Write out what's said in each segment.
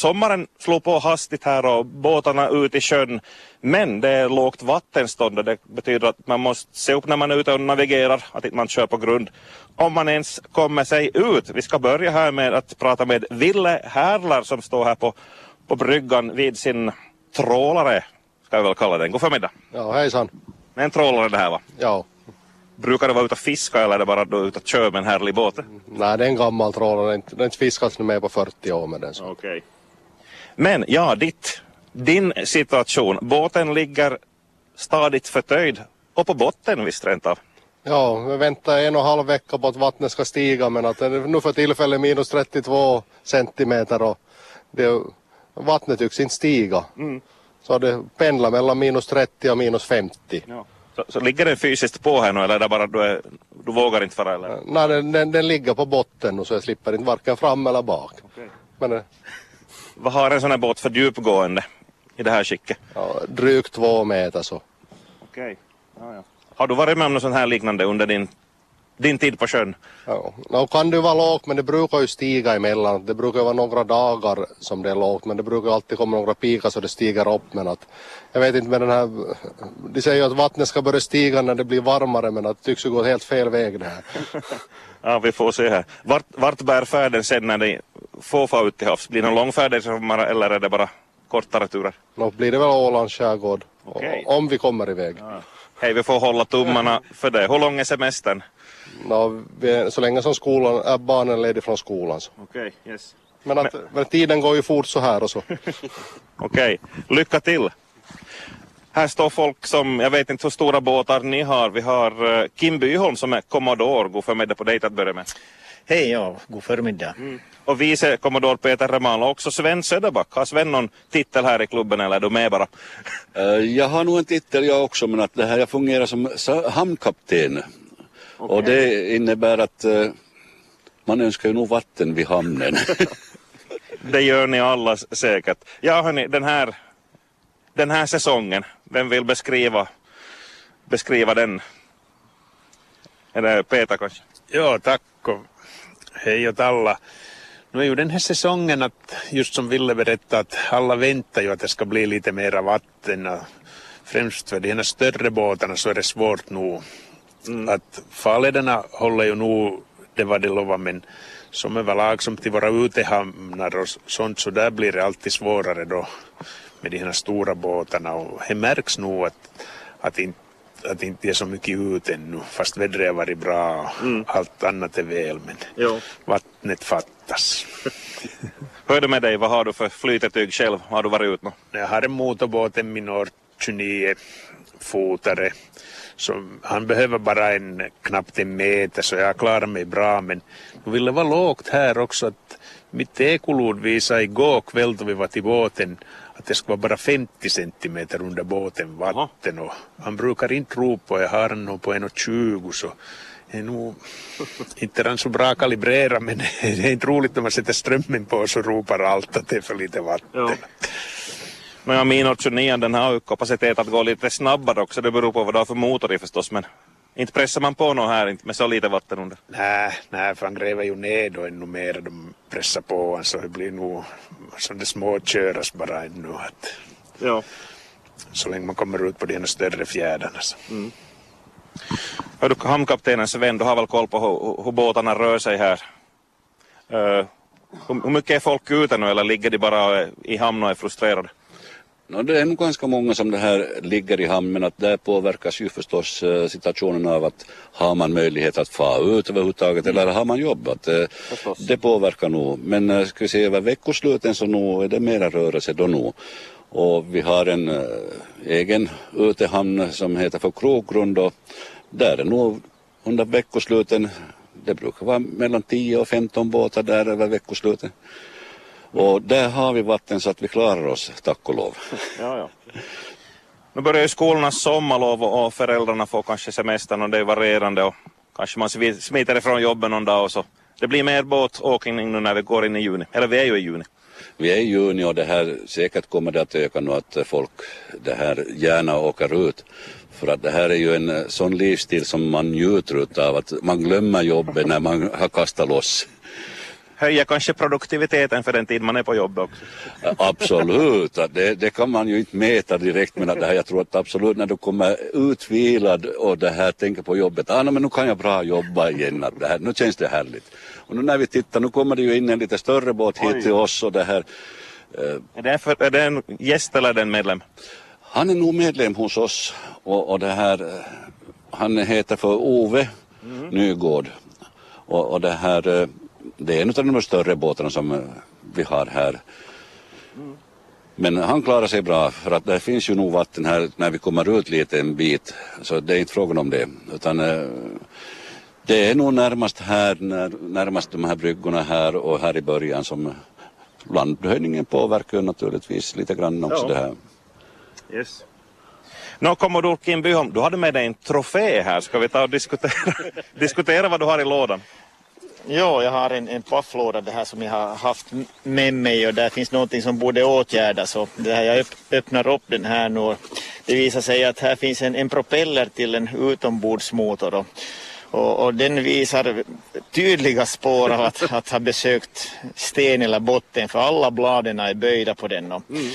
sommaren slog på hastigt här och båtarna ut i sjön. Men det är lågt vattenstånd och det betyder att man måste se upp när man är ute och navigerar, att inte man kör på grund. Om man ens kommer sig ut. Vi ska börja här med att prata med Ville Härlar som står här på, på bryggan vid sin trålare, ska jag väl kalla den. God förmiddag. Ja, hejsan. Det är en trålare det här va? Ja. Brukar du vara ute och fiska eller är det bara du ute och kör med en härlig båt? Nej, det är en gammal trålare. Den har inte- fiskats mer på 40 år med den. Okej. Men ja, ditt, din situation. Båten ligger stadigt förtöjd och på botten visst rent av. Ja, vi väntar en och en halv vecka på att vattnet ska stiga men att är nu för tillfället minus 32 centimeter och det, vattnet tycks inte stiga. Så det pendlar mellan minus 30 och minus 50. Så, så ligger den fysiskt på här nu eller är det bara du, är, du vågar inte fara eller? Nej, den, den, den ligger på botten nu så jag slipper inte varken fram eller bak. Men eh, Vad har en sån här båt för djupgående i det här skicket? ja, drygt två meter så. Okej. Ja, ja. Har du varit med om något sånt här liknande under din, din tid på sjön? Ja, nu kan det vara lågt men det brukar ju stiga emellan. Det brukar vara några dagar som det är lågt men det brukar alltid komma några pikar så det stiger upp. Men att, jag vet inte med den här, de säger ju att vattnet ska börja stiga när det blir varmare men att det tycks ju gå helt fel väg det här. Ja, vi får se här. Vart, vart bär färden sen när ni få ut till havs? Blir det någon lång färd i sommar eller är det bara kortare turer? Då blir det väl Ålands skärgård. Okej. Om vi kommer iväg. Hej, vi får hålla tummarna för det. Hur lång är semestern? Nå, vi, så länge som skolan, är barnen ledig från skolan. Okej, yes. Men, att, men tiden går ju fort så här och så. Okej, lycka till. Här står folk som, jag vet inte hur stora båtar ni har. Vi har eh, Kim Byholm som är kommodor. God förmiddag på dig att börja med. Hej, ja, god förmiddag. Och vice kommodor Peter Remal och också Sven Söderback. Har Sven någon titel här i klubben eller är du med bara? Eh, Jag har nog en titel jag också men att det här jag fungerar som hamnkapten. Och det innebär att eh, man önskar ju nog vatten vid hamnen. Det gör ni alla säkert. Ja hörni, den här, den här säsongen, vem vill beskriva, beskriva den? Är det Peter kanske? Ja, tack och hej åt alla. Nu är ju den här säsongen att, just som Ville berättade, att alla väntar ju att det ska bli lite mera vatten. Och främst för de här större båtarna så är det svårt nog. Att farlederna håller ju nog det vad de lovar men som överlag som till våra utehamnar och sånt så där blir det alltid svårare då med de här stora båtarna och det märks nog att, att inte att inte är så mycket ut ännu fast vädret har varit bra och allt annat är väl men Jo. vattnet fattas. Hör du med dig, vad har du för flytetyg själv? Har du varit ut nå? Jag har en motorbåt, en Minor 29 fotare. Så han behöver bara en knappt en meter så jag klarar mig bra men nu vill det vara lågt här också att mitt ekolod visade igår kväll då vi var till båten att det ska vara bara 50 centimeter under båten vatten och han brukar inte ropa jag har han nog på 1,20 så är nog inte är han så bra kalibrerad men det är inte roligt när man sätter strömmen på så ropar allt att det är för lite vatten. Men ja, min 29 den har ju kapacitet att gå lite snabbare också. Det beror på vad du har för motor i förstås. Men inte pressar man på något här inte med så lite vatten under. Nej, nej, för han gräver ju ner då ännu mer. De pressar på honom så det blir nog som det småköras bara ännu. Att, Ja. så länge man kommer ut på de här större fjärdarna. Så. Hör du, hamnkaptenen Sven, du har väl koll på hur, hur båtarna rör sig här? Uh, hur, hur mycket är folk ute nu eller ligger de bara i hamn och är frustrerade? Nå, det är nog ganska många som det här ligger i hamn men att där påverkas ju förstås eh, situationen av att har man möjlighet att få ut överhuvudtaget eller har man jobbat. Eh, det påverkar nog. Men eh, ska vi se över veckosluten så nog är det mera rörelse då nog. Och vi har en eh, egen utehamn som heter för Krogrund och där är nog under veckosluten det brukar vara mellan 10 och 15 båtar där över veckosluten. Och där har vi vatten så att vi klarar oss, tack och lov. Ja, ja. Nu börjar ju skolornas sommarlov och föräldrarna får kanske semestern och det är varierande och kanske man smiter ifrån jobben någon dag och så. Det blir mer båtåkning nu när vi går in i juni. Eller vi är ju i juni. Vi är i juni och det här säkert kommer det att öka nu att folk det här gärna åker ut. För att det här är ju en eh, sån livsstil som man njuter utav att man glömmer jobbet när man har kastat loss. Höjer kanske produktiviteten för den tid man är på jobbet också. Absolut, det, det kan man ju inte mäta direkt men det här, jag tror att absolut när du kommer utvilad och det här tänker på jobbet, ah, no, men nu kan jag bra jobba igen, att det här, nu känns det härligt. Och nu när vi tittar, nu kommer det ju in en lite större båt hit Oj. till oss och det här. Eh, är, det för, är det en gäst eller är det en medlem? Han är nog medlem hos oss och, och det här, eh, han heter för Ove mm. Nygård. Och, och det här, eh, det är en av de större båtarna som eh, vi har här. Men han klarar sig bra för att det finns ju nog vatten här när vi kommer ut lite en bit. Så det är inte frågan om det. Utan det är nog närmast här, närmast de här bryggorna här och här i början som landhöjningen påverkar naturligtvis lite grann också ja. det här. Yes. Nå, Commodore Kim Byholm, du hade med dig en trofé här. Ska vi ta och diskutera, diskutera vad du har i lådan? Ja, jag har en, en pafflåda det här som jag har haft med mig och där finns någonting som borde åtgärdas. Och det här, jag öppnar upp den här nu och det visar sig att här finns en, en propeller till en utombordsmotor. Och, och, och, den visar tydliga spår av att, att ha besökt sten eller botten för alla bladen är böjda på den. Och, mm.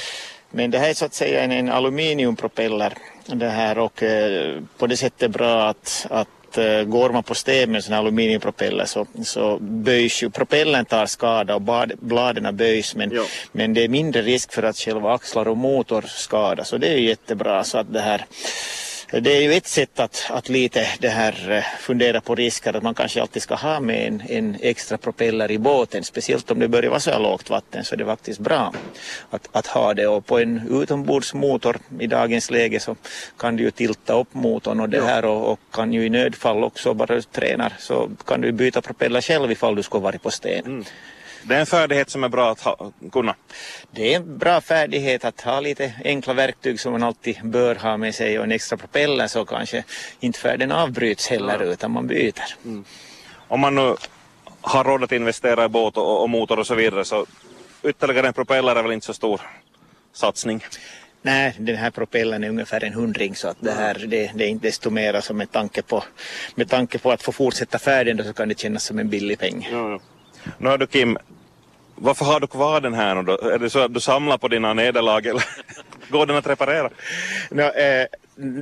Men det här är så att säga en, en aluminiumpropeller det här och eh, på det sättet bra att, att eh, går man på sten med en sån här aluminiumpropeller så, så böjs ju, propellern tar skada och bad, bladen böjs men, men det är mindre risk för att själva axlar och motor skadas så det är ju jättebra så att det här det är ju ett sätt att, att lite det här eh, fundera på risker att man kanske alltid ska ha med en, en extra propeller i båten. Speciellt om det börjar vara så här lågt vatten så är det faktiskt bra att, att ha det. Och på en utombordsmotor i dagens läge så kan du ju tilta upp motorn och det här och, och kan ju i nödfall också bara du tränar så kan du byta propeller själv ifall du skulle varit på sten. Mm. Det är en färdighet som är bra att ha, kunna. Det är en bra färdighet att ha lite enkla verktyg som man alltid bör ha med sig och en extra propeller så kanske inte färden avbryts heller ja. utan man byter. Mm. Om man nu har råd att investera i båt och, och motor och så vidare så ytterligare en propeller är väl inte så stor satsning? Nej, den här propellern är ungefär en hundring så att det här det, det är inte desto mera som med tanke på, med tanke på att få fortsätta färden då så kan det kännas som en billig peng. Ja, ja. Nu har du Kim varför har du kvar den här nu då? Är det så att du samlar på dina nederlag eller går den att reparera? No, eh,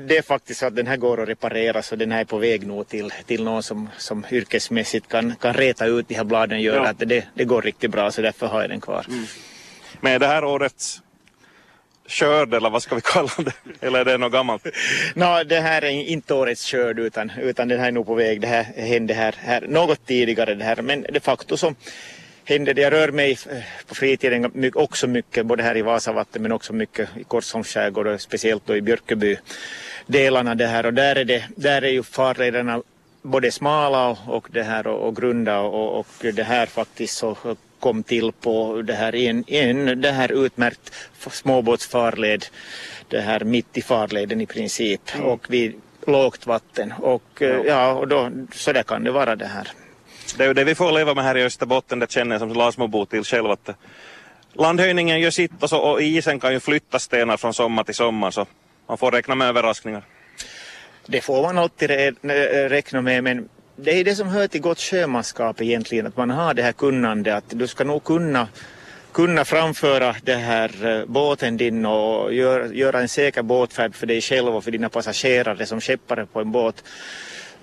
det är faktiskt så att den här går att reparera så den här är på väg nu till, till någon som, som yrkesmässigt kan, kan reta ut de här bladen göra ja. att det, det går riktigt bra så därför har jag den kvar. Mm. Men är det här årets körd eller vad ska vi kalla det? Eller är det något gammalt? no, det här är inte årets körd utan, utan den här är nog på väg. Det här hände här, här något tidigare det här men de facto så händer det. Jag rör mig eh, på fritiden också mycket, både här i Vasavatten men också mycket i Korsholms skärgård och speciellt då i Björköby delarna det här och där är, det, där är ju farlederna både smala och, och, det här och, och grunda och, och det här faktiskt så kom till på det här en, en det här utmärkt småbåtsfarled det här mitt i farleden i princip mm. och vid lågt vatten och ja, ja och då, så där kan det vara det här. Det är ju det vi får leva med här i Österbotten, det känner jag som Lasmobo till själv att eh, landhöjningen gör sitt och, så, och isen kan ju flytta stenar från sommar till sommar så man får räkna med överraskningar. Det får man alltid räkna med men det är det som hör till gott sjömanskap egentligen att man har det här kunnandet att du ska nog kunna kunna framföra det här eh, båten din och gör, göra en säker båtfärd för dig själv och för dina passagerare som skeppare på en båt.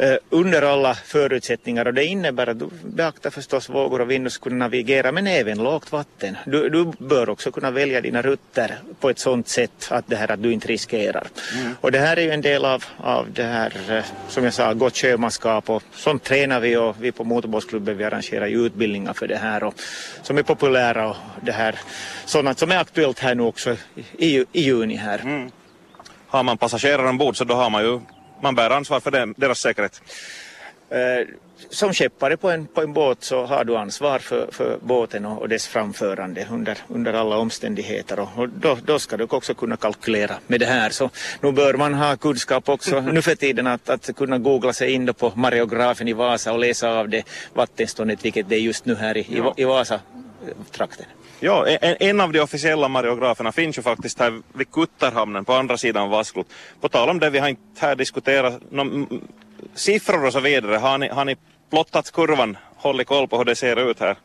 Eh, under alla förutsättningar och det innebär att du beaktar förstås vågor och vind och kunna navigera men även lågt vatten. Du, du, bör också kunna välja dina rutter på ett sådant sätt att, det här, att du inte riskerar. Mm. Och det här är ju en del av, av det här eh, som jag sa gott sjömanskap och sånt tränar vi och vi på Motorbåtsklubben vi arrangerar ju utbildningar för det här och som är populära och det här sådant som är aktuellt här nu också i, i juni här. Mm. Har man passagerare ombord så då har man ju man bär ansvar för dem, deras säkerhet? Eh, som skeppare på en, på en båt så har du ansvar för, för båten och, och dess framförande under, under alla omständigheter och, och då, då, ska du också kunna kalkylera med det här. Så nu bör man ha kunskap också nu för tiden att, att kunna googla sig in på mareografen i Vasa och läsa av det vattenståndet vilket det är just nu här i, ja. i, i trakten. Ja, e- en, en, av de officiella mariograferna finns ju faktiskt här vid Kuttarhamnen på andra sidan Vasklot. På tal om det, vi har inte här diskuterat no, siffror och så vidare. Har ni, har ni plottat kurvan, hållit koll på hur det ser ut här?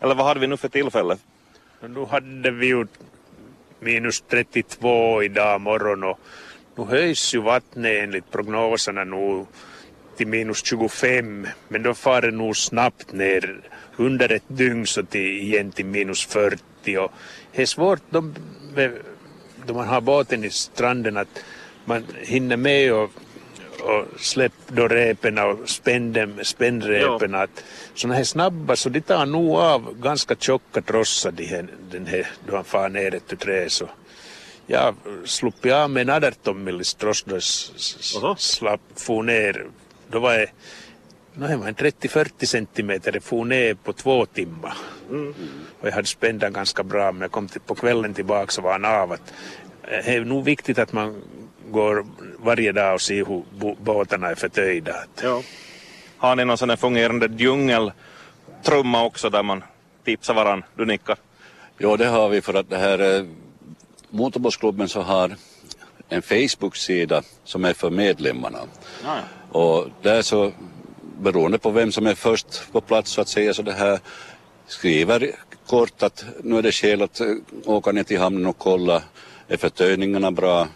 Eller vad hade vi nu för tillfälle? Nu hade vi ju minus 32 idag morgon och nu höjs ju vattnet enligt prognoserna nu till minus 25 men då far det nog snabbt ner. Under ett dygn så till, igen till minus 40 och det är svårt. Då, då man har båten i stranden att man hinner med och och släpp då repen och spänn spännrepen. Att sådana här snabba så de tar nog av ganska tjocka trossar de här, den här, då han far ner ett trä så. Jag sluppit av med en 18 millis tross då slapp få ner. Då var jag No, det var en 30-40 centimeter, det for ner på två timmar. Mm. Och jag hade spänt den ganska bra men jag kom till, på kvällen tillbaka så var han av. Att, det är nog viktigt att man går varje dag och ser hur båtarna är förtöjda. Ja. Har ni någon sån här fungerande djungeltrumma också där man tipsar varandra? Du nickar. Ja, det har vi för att det här eh, motorbåtsklubben så har en Facebook-sida som är för medlemmarna. Ja. Och där så beroende på vem som är först på plats så att säga så det här skriver kort att nu är det skäl att eh, åka ner till hamnen och kolla är förtöjningarna bra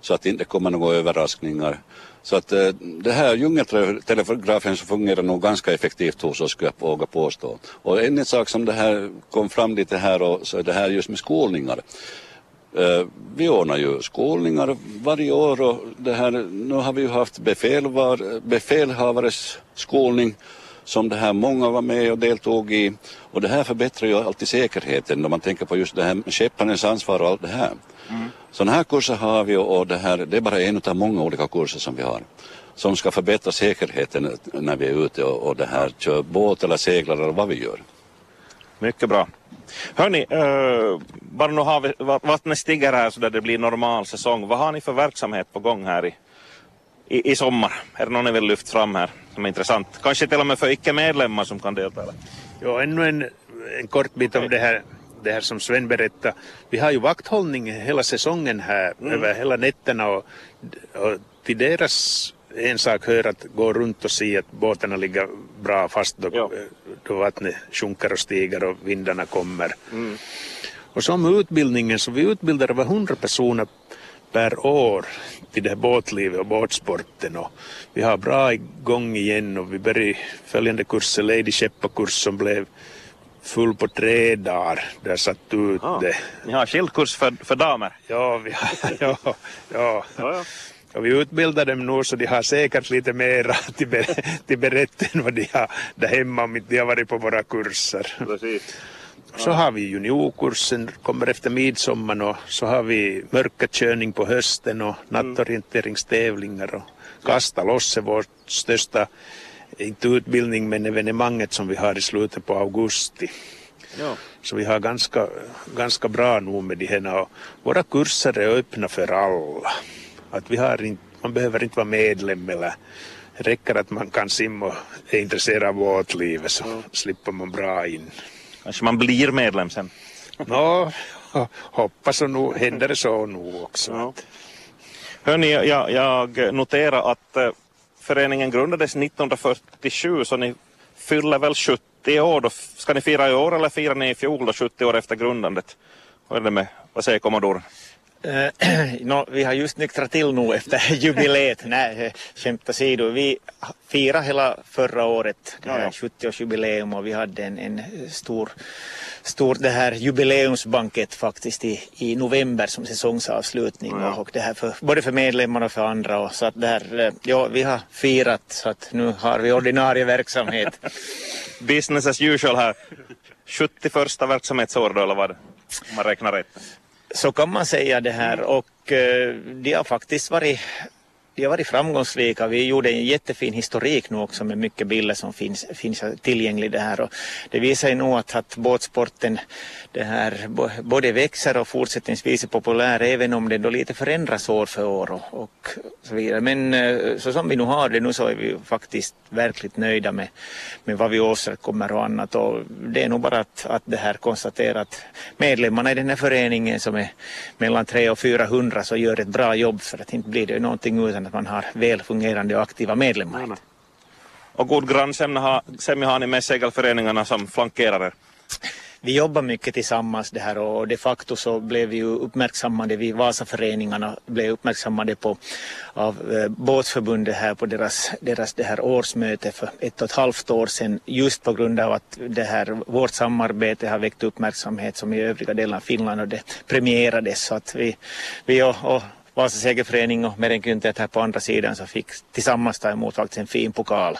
så att det inte kommer några överraskningar. Så att eh, det här djungeltelegrafen så fungerar nog ganska effektivt hos oss skulle jag våga påstå. Och en sak som det här kom fram lite här och så är det här just med skolningar. Eh, vi ordnar ju skolningar varje år och det här, nu har vi ju haft befälvar, befälhavares skolning som det här många var med och deltog i. Och det här förbättrar ju alltid säkerheten när man tänker på just det här med skepparens ansvar och allt det här. Mm. Sådana här kurser har vi och det här det är bara en av många olika kurser som vi har som ska förbättra säkerheten när vi är ute och, och det här kör båt eller seglar eller vad vi gör. Mycket bra. Hörni, uh, bara nu har vi, vattnet stiger här så där det blir normal säsong. Vad har ni för verksamhet på gång här i, i, i sommar? Är det någon ni vill lyfta fram här som är intressant? Kanske till och med för icke-medlemmar som kan delta? Ja, ännu en, en kort bit om det här det här som Sven berättade. Vi har ju vakthållning hela säsongen här mm. över hela nätterna och, och till deras en sak hör att gå runt och se att båtarna ligger bra fast då, ja. då vattnet sjunker och stiger och vindarna kommer. Mm. Och som utbildningen så vi utbildar över 100 personer per år till det här båtlivet och båtsporten och vi har bra igång igen och vi börjar följande kurser, Lady Sheppa-kurs som blev full på tre dagar där satt ut det. Ni har skilkurs för, för damer? Ja, vi har, ja, ja. ja, ja. Och vi utbildar dem nu så de har säkert lite mera till, ber, till berätta än vad de har där hemma om inte de har varit på våra kurser. Precis. Så har vi juniorkursen, kommer efter midsommar och så har vi mörkerkörning på hösten och nattorienteringstävlingar och kasta loss är vårt största inte utbildning men evenemanget som vi har i slutet på augusti. Ja. Så vi har ganska, ganska bra nog med de här. Våra kurser är öppna för alla. Att vi har inte, man behöver inte vara medlem eller det räcker att man kan simma och är intresserad av båtlivet så ja. slipper man bra in. Kanske man blir medlem sen? Nå, hoppas och nu händer det så nu också. Ja. Hörni, jag, jag noterar att eh, föreningen grundades 1947 så ni fyller väl 70 år då. Ska ni fira i år eller fira ni i fjol då 70 år efter grundandet? Vad är det med, vad säger kommodoren? Uh, no, vi har just nyktrat till nu efter jubileet. Nej, skämt åsido. Vi firade hela förra året, det här 70-årsjubileum och vi hade en, en stor stor det här jubileumsbanket faktiskt i, i november som säsongsavslutning ja. och, det här för, både för medlemmar och för andra och så att det här, eh, ja, vi har firat så att nu har vi ordinarie verksamhet. Business as usual här. 71 verksamhetsår då eller vad? Om man räknar rätt. Så kan man säga det här. Och de det har faktiskt varit de har varit framgångsrika. Vi gjorde en jättefin historik nu också med mycket bilder som finns, finns tillgängliga det och det visar ju nog att, att båtsporten det här både växer och fortsättningsvis är populär även om det då lite förändras år för år och, och så vidare. Men eh, så som vi nu har det nu så är vi faktiskt verkligt nöjda med, med vad vi åstadkommer och annat och det är nog bara att, att det här konstatera att medlemmarna i den här föreningen som är mellan 300 och 400 så gör ett bra jobb för att inte blir det någonting utan att man har väl fungerande och aktiva medlemmar. Och god grannsämja har, har ni med segelföreningarna som flankerar er? vi jobbar mycket tillsammans det här och de facto så blev vi ju uppmärksammade, vi Vasaföreningarna blev uppmärksammade på av eh, båtförbundet här på deras, deras det här årsmöte för ett och ett halvt år sedan just på grund av att det här, vårt samarbete har väckt uppmärksamhet som i övriga delar av Finland och det premierades så att vi, vi och, och Vasa segerförening och Merenkyntet här på andra sidan så fick tillsammans ta emot faktiskt en fin pokal.